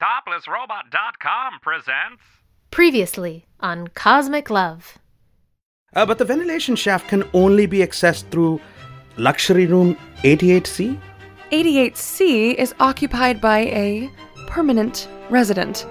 ToplessRobot.com presents. Previously on Cosmic Love. Uh, but the ventilation shaft can only be accessed through luxury room 88C? 88C is occupied by a permanent resident.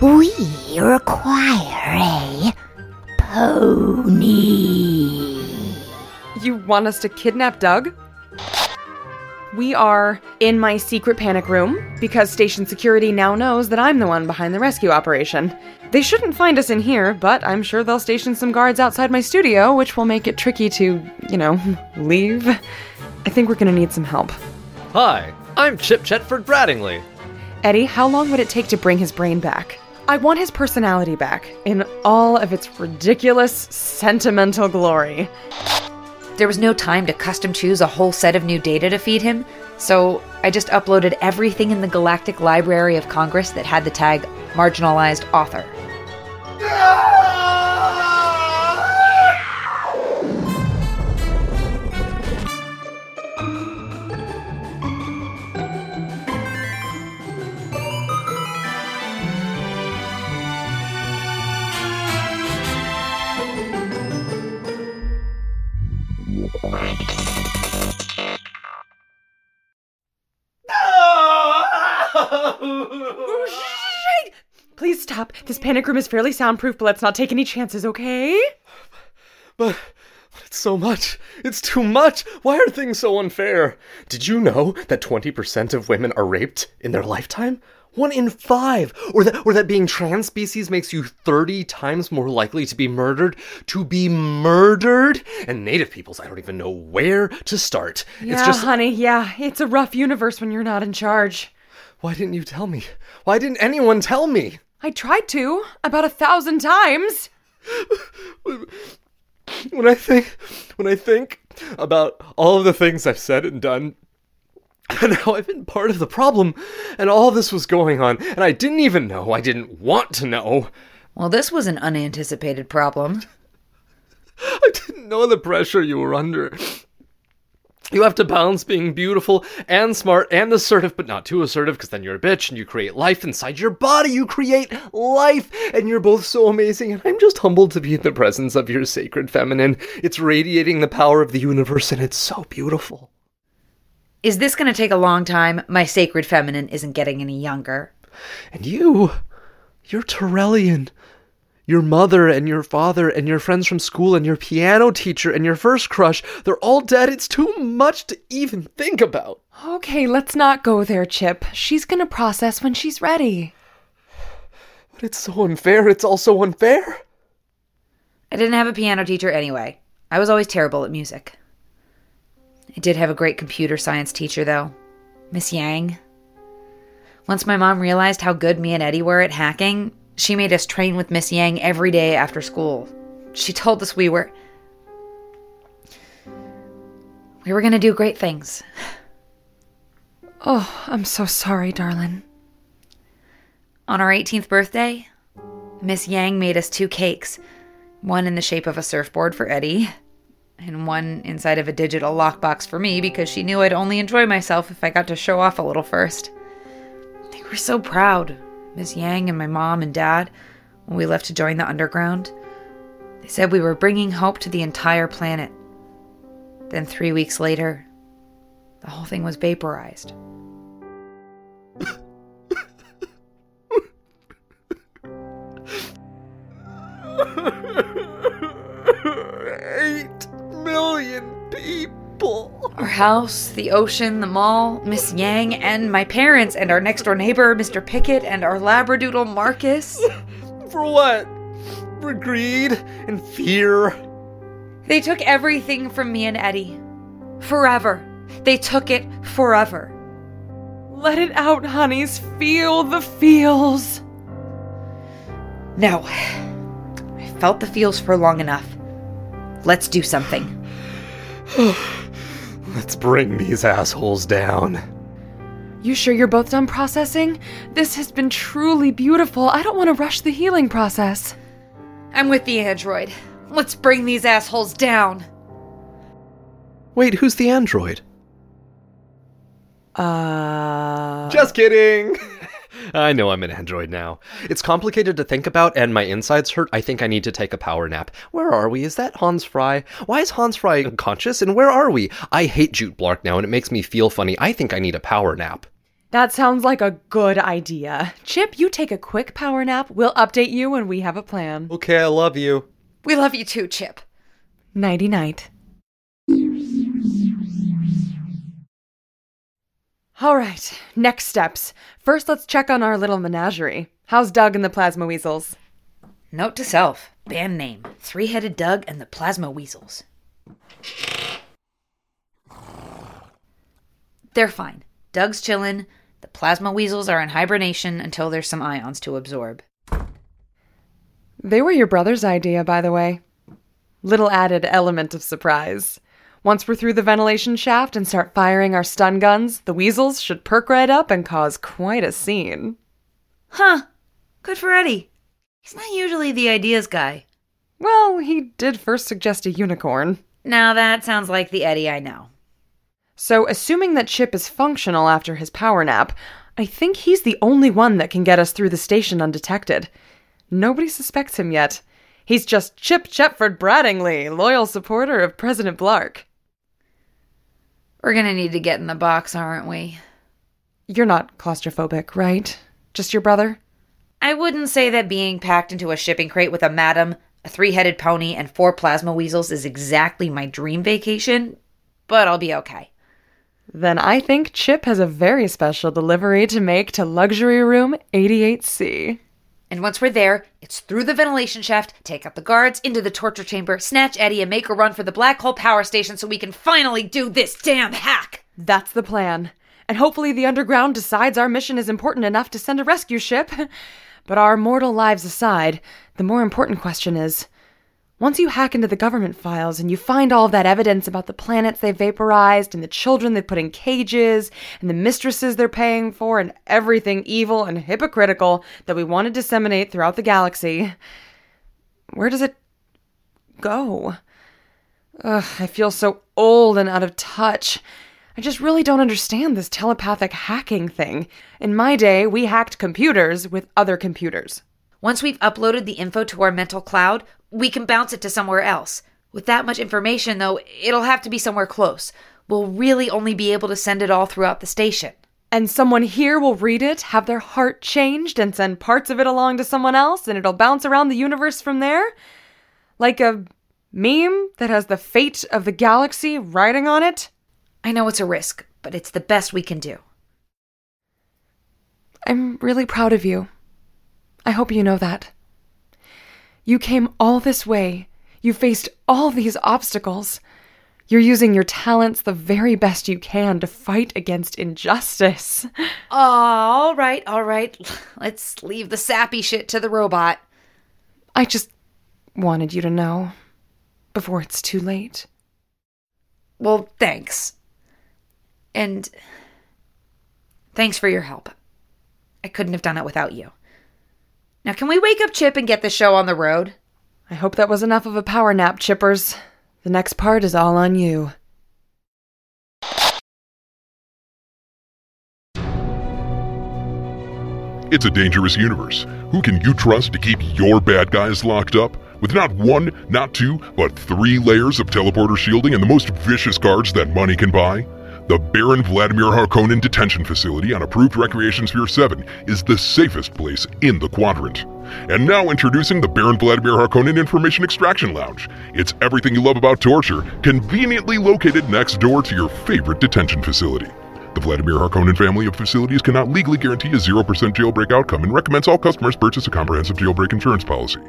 We require a pony. You want us to kidnap Doug? We are in my secret panic room because station security now knows that I'm the one behind the rescue operation. They shouldn't find us in here, but I'm sure they'll station some guards outside my studio, which will make it tricky to, you know, leave. I think we're gonna need some help. Hi, I'm Chip Chetford Brattingley. Eddie, how long would it take to bring his brain back? I want his personality back in all of its ridiculous, sentimental glory. There was no time to custom choose a whole set of new data to feed him, so I just uploaded everything in the Galactic Library of Congress that had the tag marginalized author. Oh, shit! Please stop. This panic room is fairly soundproof, but let's not take any chances, okay? But, but it's so much. It's too much. Why are things so unfair? Did you know that 20% of women are raped in their lifetime? One in five! Or that, or that being trans species makes you 30 times more likely to be murdered? To be murdered? And native peoples, I don't even know where to start. Yeah, it's just. honey, yeah. It's a rough universe when you're not in charge. Why didn't you tell me? Why didn't anyone tell me? I tried to, about a thousand times. when I think when I think about all of the things I've said and done and how I've been part of the problem and all this was going on and I didn't even know I didn't want to know Well, this was an unanticipated problem. I didn't know the pressure you were under you have to balance being beautiful and smart and assertive, but not too assertive because then you're a bitch and you create life inside your body. You create life and you're both so amazing. And I'm just humbled to be in the presence of your sacred feminine. It's radiating the power of the universe and it's so beautiful. Is this going to take a long time? My sacred feminine isn't getting any younger. And you, you're Torellian. Your mother and your father and your friends from school and your piano teacher and your first crush, they're all dead. It's too much to even think about. Okay, let's not go there, Chip. She's gonna process when she's ready. But it's so unfair. It's all so unfair. I didn't have a piano teacher anyway. I was always terrible at music. I did have a great computer science teacher, though, Miss Yang. Once my mom realized how good me and Eddie were at hacking, she made us train with Miss Yang every day after school. She told us we were. We were going to do great things. Oh, I'm so sorry, darling. On our 18th birthday, Miss Yang made us two cakes one in the shape of a surfboard for Eddie, and one inside of a digital lockbox for me because she knew I'd only enjoy myself if I got to show off a little first. They were so proud, Miss Yang and my mom and dad, when we left to join the underground. They said we were bringing hope to the entire planet. Then, three weeks later, the whole thing was vaporized. Our house, the ocean, the mall, Miss Yang, and my parents, and our next door neighbor, Mr. Pickett, and our Labradoodle Marcus. For what? For greed and fear. They took everything from me and Eddie. Forever. They took it forever. Let it out, honeys. Feel the feels. No. I felt the feels for long enough. Let's do something. Let's bring these assholes down. You sure you're both done processing? This has been truly beautiful. I don't want to rush the healing process. I'm with the android. Let's bring these assholes down. Wait, who's the android? Uh. Just kidding. I know I'm an android now. It's complicated to think about, and my insides hurt. I think I need to take a power nap. Where are we? Is that Hans Fry? Why is Hans Fry unconscious? And where are we? I hate Jute Blark now, and it makes me feel funny. I think I need a power nap. That sounds like a good idea. Chip, you take a quick power nap. We'll update you when we have a plan. Okay, I love you. We love you too, Chip. Nighty night. All right, next steps. First, let's check on our little menagerie. How's Doug and the plasma weasels? Note to self band name Three Headed Doug and the Plasma Weasels. They're fine. Doug's chillin'. The plasma weasels are in hibernation until there's some ions to absorb. They were your brother's idea, by the way. Little added element of surprise. Once we're through the ventilation shaft and start firing our stun guns, the weasels should perk right up and cause quite a scene. Huh. Good for Eddie. He's not usually the ideas guy. Well, he did first suggest a unicorn. Now that sounds like the Eddie I know. So, assuming that Chip is functional after his power nap, I think he's the only one that can get us through the station undetected. Nobody suspects him yet. He's just Chip Chetford Brattingley, loyal supporter of President Blark. We're gonna need to get in the box, aren't we? You're not claustrophobic, right? Just your brother? I wouldn't say that being packed into a shipping crate with a madam, a three headed pony, and four plasma weasels is exactly my dream vacation, but I'll be okay. Then I think Chip has a very special delivery to make to luxury room 88C. And once we're there, it's through the ventilation shaft, take out the guards, into the torture chamber, snatch Eddie, and make a run for the black hole power station so we can finally do this damn hack. That's the plan. And hopefully the underground decides our mission is important enough to send a rescue ship. But our mortal lives aside, the more important question is once you hack into the government files and you find all of that evidence about the planets they vaporized and the children they put in cages and the mistresses they're paying for and everything evil and hypocritical that we want to disseminate throughout the galaxy, where does it go? Ugh, I feel so old and out of touch. I just really don't understand this telepathic hacking thing. In my day, we hacked computers with other computers. Once we've uploaded the info to our mental cloud, we can bounce it to somewhere else. With that much information, though, it'll have to be somewhere close. We'll really only be able to send it all throughout the station. And someone here will read it, have their heart changed, and send parts of it along to someone else, and it'll bounce around the universe from there? Like a meme that has the fate of the galaxy riding on it? I know it's a risk, but it's the best we can do. I'm really proud of you. I hope you know that. You came all this way. You faced all these obstacles. You're using your talents the very best you can to fight against injustice. All right, all right. Let's leave the sappy shit to the robot. I just wanted you to know before it's too late. Well, thanks. And thanks for your help. I couldn't have done it without you. Now, can we wake up Chip and get the show on the road? I hope that was enough of a power nap, Chippers. The next part is all on you. It's a dangerous universe. Who can you trust to keep your bad guys locked up? With not one, not two, but three layers of teleporter shielding and the most vicious guards that money can buy? The Baron Vladimir Harkonnen Detention Facility on approved Recreation Sphere 7 is the safest place in the quadrant. And now introducing the Baron Vladimir Harkonnen Information Extraction Lounge. It's everything you love about torture, conveniently located next door to your favorite detention facility. The Vladimir Harkonnen family of facilities cannot legally guarantee a 0% jailbreak outcome and recommends all customers purchase a comprehensive jailbreak insurance policy.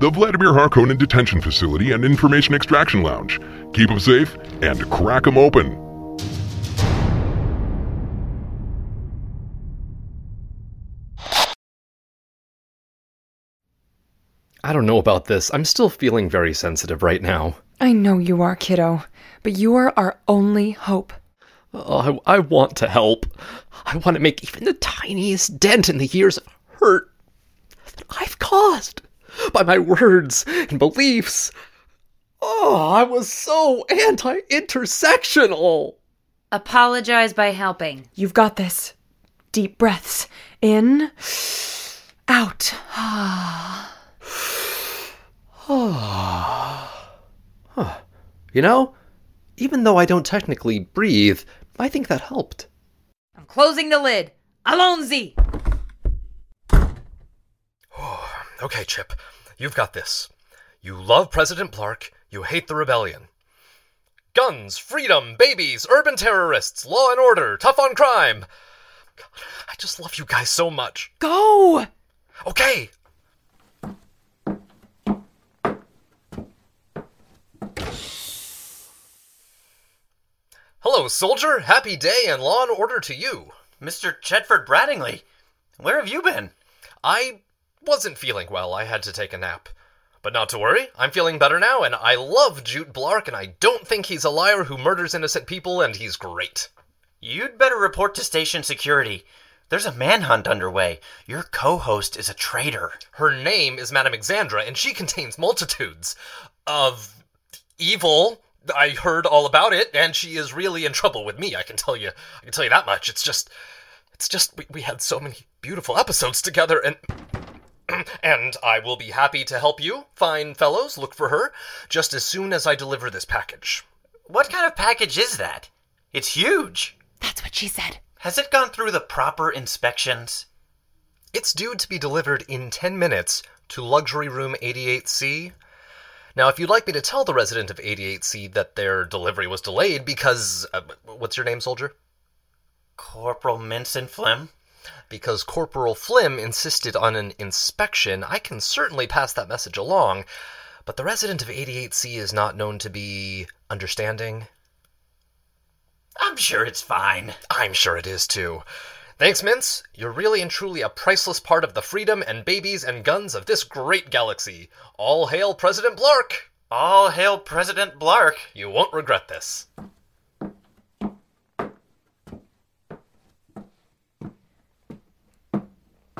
The Vladimir Harkonnen Detention Facility and Information Extraction Lounge. Keep them safe and crack them open. I don't know about this. I'm still feeling very sensitive right now. I know you are, kiddo, but you are our only hope. Oh, I, I want to help. I want to make even the tiniest dent in the years of hurt that I've caused by my words and beliefs. Oh, I was so anti intersectional. Apologize by helping. You've got this. Deep breaths. In. Out. You know, even though I don't technically breathe, I think that helped. I'm closing the lid. Alonzi! Okay, Chip, you've got this. You love President Blark, you hate the rebellion. Guns, freedom, babies, urban terrorists, law and order, tough on crime. God, I just love you guys so much. Go! Okay. Hello, soldier. Happy day and law and order to you. Mr. Chetford Brattingley, where have you been? I wasn't feeling well. I had to take a nap. But not to worry, I'm feeling better now, and I love Jute Blark, and I don't think he's a liar who murders innocent people, and he's great. You'd better report to station security. There's a manhunt underway. Your co host is a traitor. Her name is Madame Exandra, and she contains multitudes of evil. I heard all about it, and she is really in trouble with me. I can tell you. I can tell you that much. It's just, it's just we, we had so many beautiful episodes together, and and I will be happy to help you, fine fellows. Look for her just as soon as I deliver this package. What kind of package is that? It's huge. That's what she said. Has it gone through the proper inspections? It's due to be delivered in 10 minutes to Luxury Room 88C. Now, if you'd like me to tell the resident of 88C that their delivery was delayed because. Uh, what's your name, soldier? Corporal Minson Flim? Because Corporal Flim insisted on an inspection, I can certainly pass that message along, but the resident of 88C is not known to be understanding. I'm sure it's fine. I'm sure it is too. Thanks, Mince. You're really and truly a priceless part of the freedom and babies and guns of this great galaxy. All hail President Blark! All hail President Blark. You won't regret this.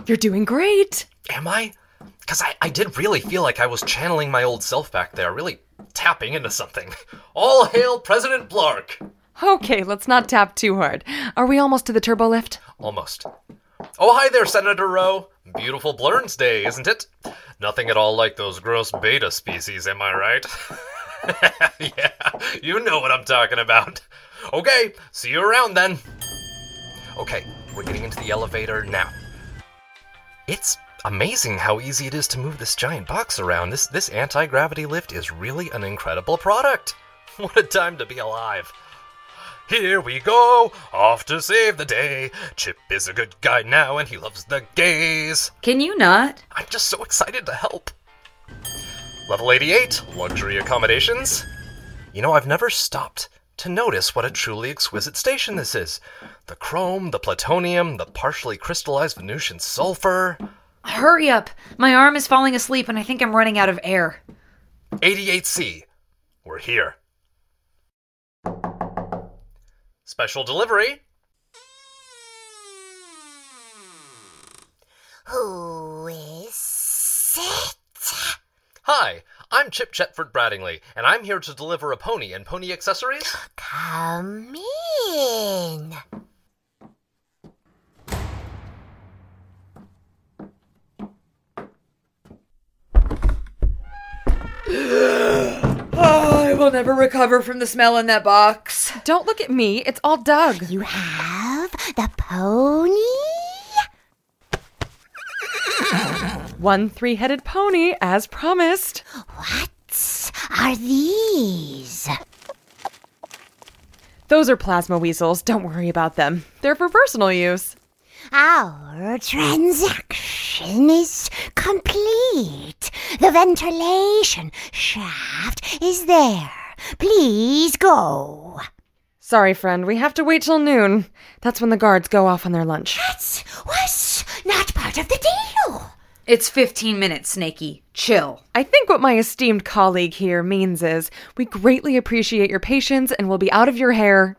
You're doing great. Am I? Because I, I did really feel like I was channeling my old self back there, really tapping into something. All hail President Blark! Okay, let's not tap too hard. Are we almost to the turbo lift? Almost. Oh, hi there, Senator Rowe. Beautiful Blurns Day, isn't it? Nothing at all like those gross beta species, am I right? yeah, you know what I'm talking about. Okay, see you around then. Okay, we're getting into the elevator now. It's amazing how easy it is to move this giant box around. This this anti-gravity lift is really an incredible product. What a time to be alive. Here we go, off to save the day. Chip is a good guy now and he loves the gays. Can you not? I'm just so excited to help. Level 88, luxury accommodations. You know, I've never stopped to notice what a truly exquisite station this is. The chrome, the plutonium, the partially crystallized Venusian sulfur. Hurry up. My arm is falling asleep and I think I'm running out of air. 88C, we're here. Special delivery. Who is it? Hi, I'm Chip Chetford Brattingley, and I'm here to deliver a pony and pony accessories. Come in. Will never recover from the smell in that box. Don't look at me. It's all Doug. You have the pony? One three headed pony, as promised. What are these? Those are plasma weasels. Don't worry about them. They're for personal use. Our transaction is complete. The ventilation shaft is there. Please go. Sorry, friend. We have to wait till noon. That's when the guards go off on their lunch. That was not part of the deal. It's 15 minutes, Snaky. Chill. I think what my esteemed colleague here means is we greatly appreciate your patience and will be out of your hair,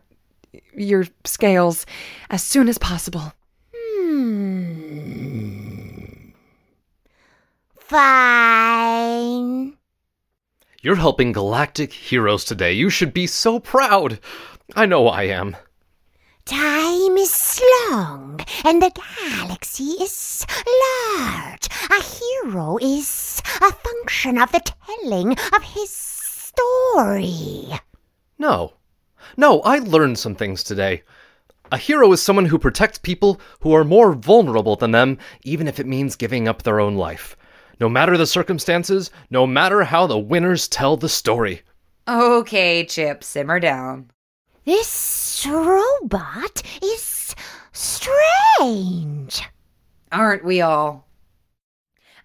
your scales, as soon as possible. Hmm. Fine. You're helping galactic heroes today. You should be so proud. I know I am. Time is long, and the galaxy is large. A hero is a function of the telling of his story. No. No, I learned some things today. A hero is someone who protects people who are more vulnerable than them, even if it means giving up their own life. No matter the circumstances, no matter how the winners tell the story. Okay, Chip, simmer down. This robot is strange. Aren't we all?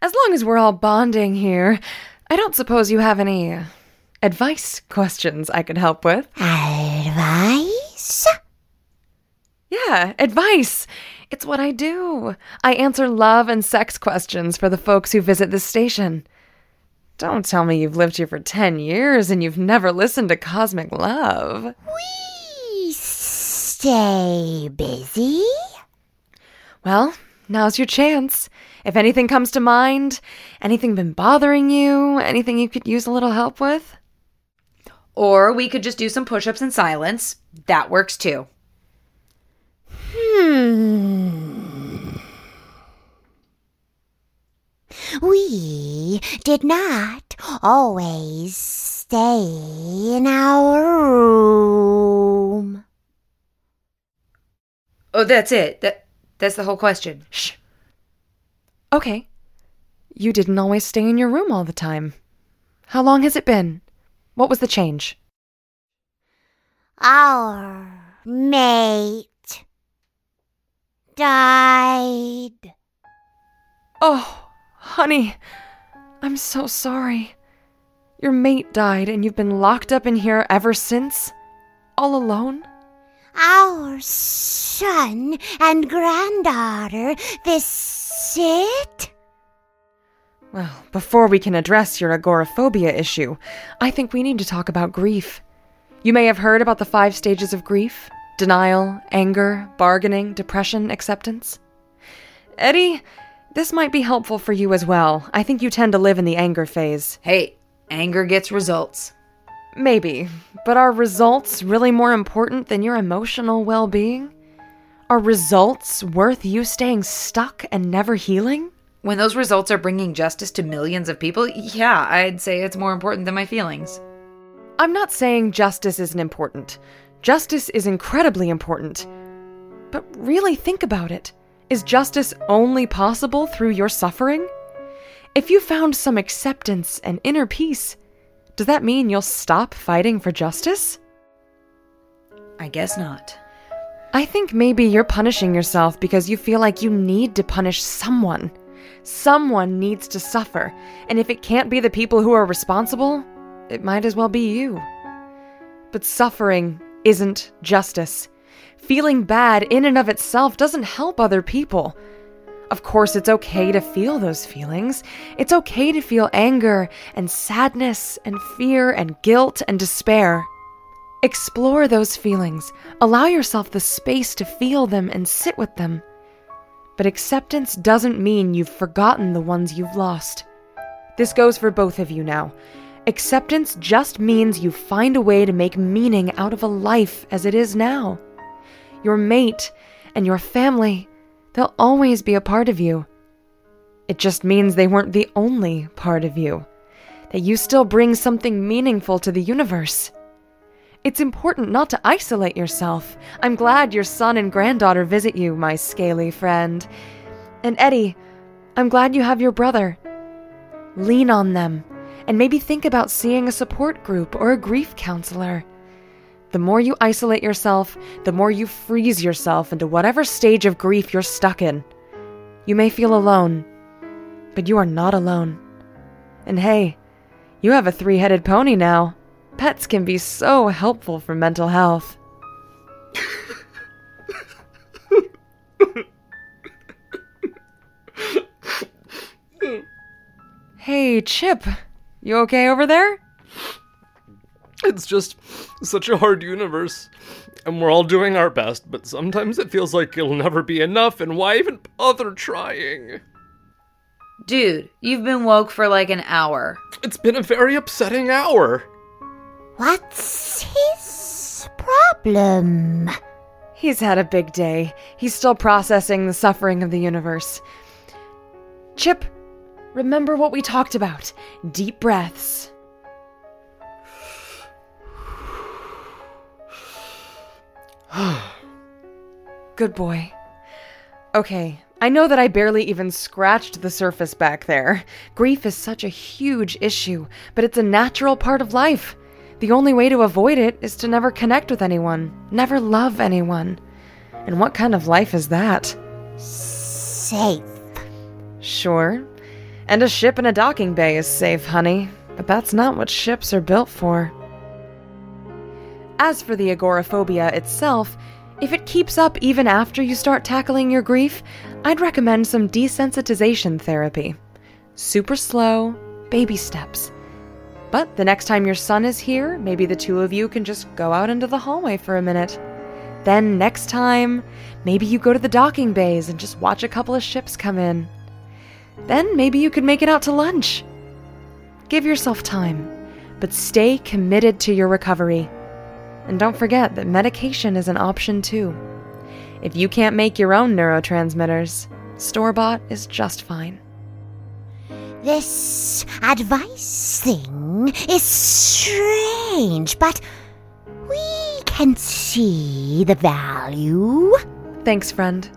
As long as we're all bonding here, I don't suppose you have any uh, advice questions I could help with. Advice? Yeah, advice. It's what I do. I answer love and sex questions for the folks who visit this station. Don't tell me you've lived here for 10 years and you've never listened to Cosmic Love. We stay busy. Well, now's your chance. If anything comes to mind, anything been bothering you, anything you could use a little help with? Or we could just do some push ups in silence. That works too. Hmm. We did not always stay in our room. Oh, that's it. That that's the whole question. Shh. Okay. You didn't always stay in your room all the time. How long has it been? What was the change? Our mate died. Oh, honey, I'm so sorry. Your mate died and you've been locked up in here ever since? All alone? Our son and granddaughter visit? Well, before we can address your agoraphobia issue, I think we need to talk about grief. You may have heard about the five stages of grief denial, anger, bargaining, depression, acceptance. Eddie, this might be helpful for you as well. I think you tend to live in the anger phase. Hey, anger gets results. Maybe, but are results really more important than your emotional well being? Are results worth you staying stuck and never healing? When those results are bringing justice to millions of people, yeah, I'd say it's more important than my feelings. I'm not saying justice isn't important. Justice is incredibly important. But really think about it. Is justice only possible through your suffering? If you found some acceptance and inner peace, does that mean you'll stop fighting for justice? I guess not. I think maybe you're punishing yourself because you feel like you need to punish someone. Someone needs to suffer, and if it can't be the people who are responsible, it might as well be you. But suffering isn't justice. Feeling bad in and of itself doesn't help other people. Of course, it's okay to feel those feelings. It's okay to feel anger and sadness and fear and guilt and despair. Explore those feelings. Allow yourself the space to feel them and sit with them. But acceptance doesn't mean you've forgotten the ones you've lost. This goes for both of you now. Acceptance just means you find a way to make meaning out of a life as it is now. Your mate and your family, they'll always be a part of you. It just means they weren't the only part of you, that you still bring something meaningful to the universe. It's important not to isolate yourself. I'm glad your son and granddaughter visit you, my scaly friend. And Eddie, I'm glad you have your brother. Lean on them and maybe think about seeing a support group or a grief counselor. The more you isolate yourself, the more you freeze yourself into whatever stage of grief you're stuck in. You may feel alone, but you are not alone. And hey, you have a three headed pony now. Pets can be so helpful for mental health. hey, Chip, you okay over there? It's just such a hard universe. And we're all doing our best, but sometimes it feels like it'll never be enough, and why even bother trying? Dude, you've been woke for like an hour. It's been a very upsetting hour. What's his problem? He's had a big day. He's still processing the suffering of the universe. Chip, remember what we talked about. Deep breaths. Good boy. Okay, I know that I barely even scratched the surface back there. Grief is such a huge issue, but it's a natural part of life. The only way to avoid it is to never connect with anyone, never love anyone. And what kind of life is that? Safe. Sure. And a ship in a docking bay is safe, honey, but that's not what ships are built for. As for the agoraphobia itself, if it keeps up even after you start tackling your grief, I'd recommend some desensitization therapy. Super slow, baby steps. But the next time your son is here, maybe the two of you can just go out into the hallway for a minute. Then next time, maybe you go to the docking bays and just watch a couple of ships come in. Then maybe you could make it out to lunch. Give yourself time, but stay committed to your recovery. And don't forget that medication is an option too. If you can't make your own neurotransmitters, store bought is just fine. This advice thing is strange, but we can see the value. Thanks, friend.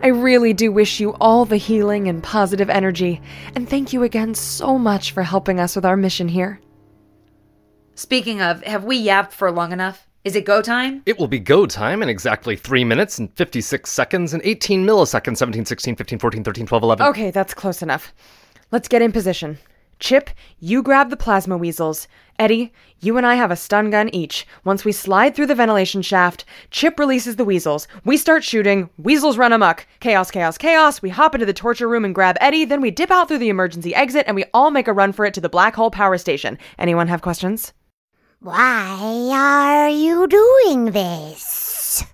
I really do wish you all the healing and positive energy, and thank you again so much for helping us with our mission here. Speaking of, have we yapped for long enough? Is it go time? It will be go time in exactly 3 minutes and 56 seconds and 18 milliseconds 17, 16, 15, 14, 13, 12, 11. Okay, that's close enough. Let's get in position. Chip, you grab the plasma weasels. Eddie, you and I have a stun gun each. Once we slide through the ventilation shaft, Chip releases the weasels. We start shooting. Weasels run amok. Chaos, chaos, chaos. We hop into the torture room and grab Eddie. Then we dip out through the emergency exit and we all make a run for it to the black hole power station. Anyone have questions? Why are you doing this?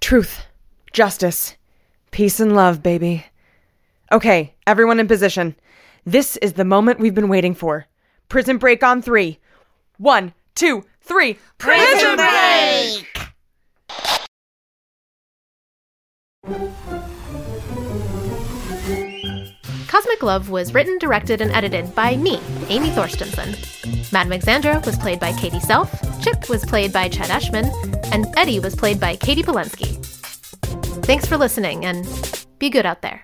Truth, justice, peace, and love, baby. Okay, everyone in position. This is the moment we've been waiting for. Prison break on three. One, two, three. Prison break! Cosmic Love was written, directed, and edited by me, Amy Thorstenson. Madame Alexandra was played by Katie Self, Chip was played by Chad Eshman, and Eddie was played by Katie Polensky. Thanks for listening, and be good out there.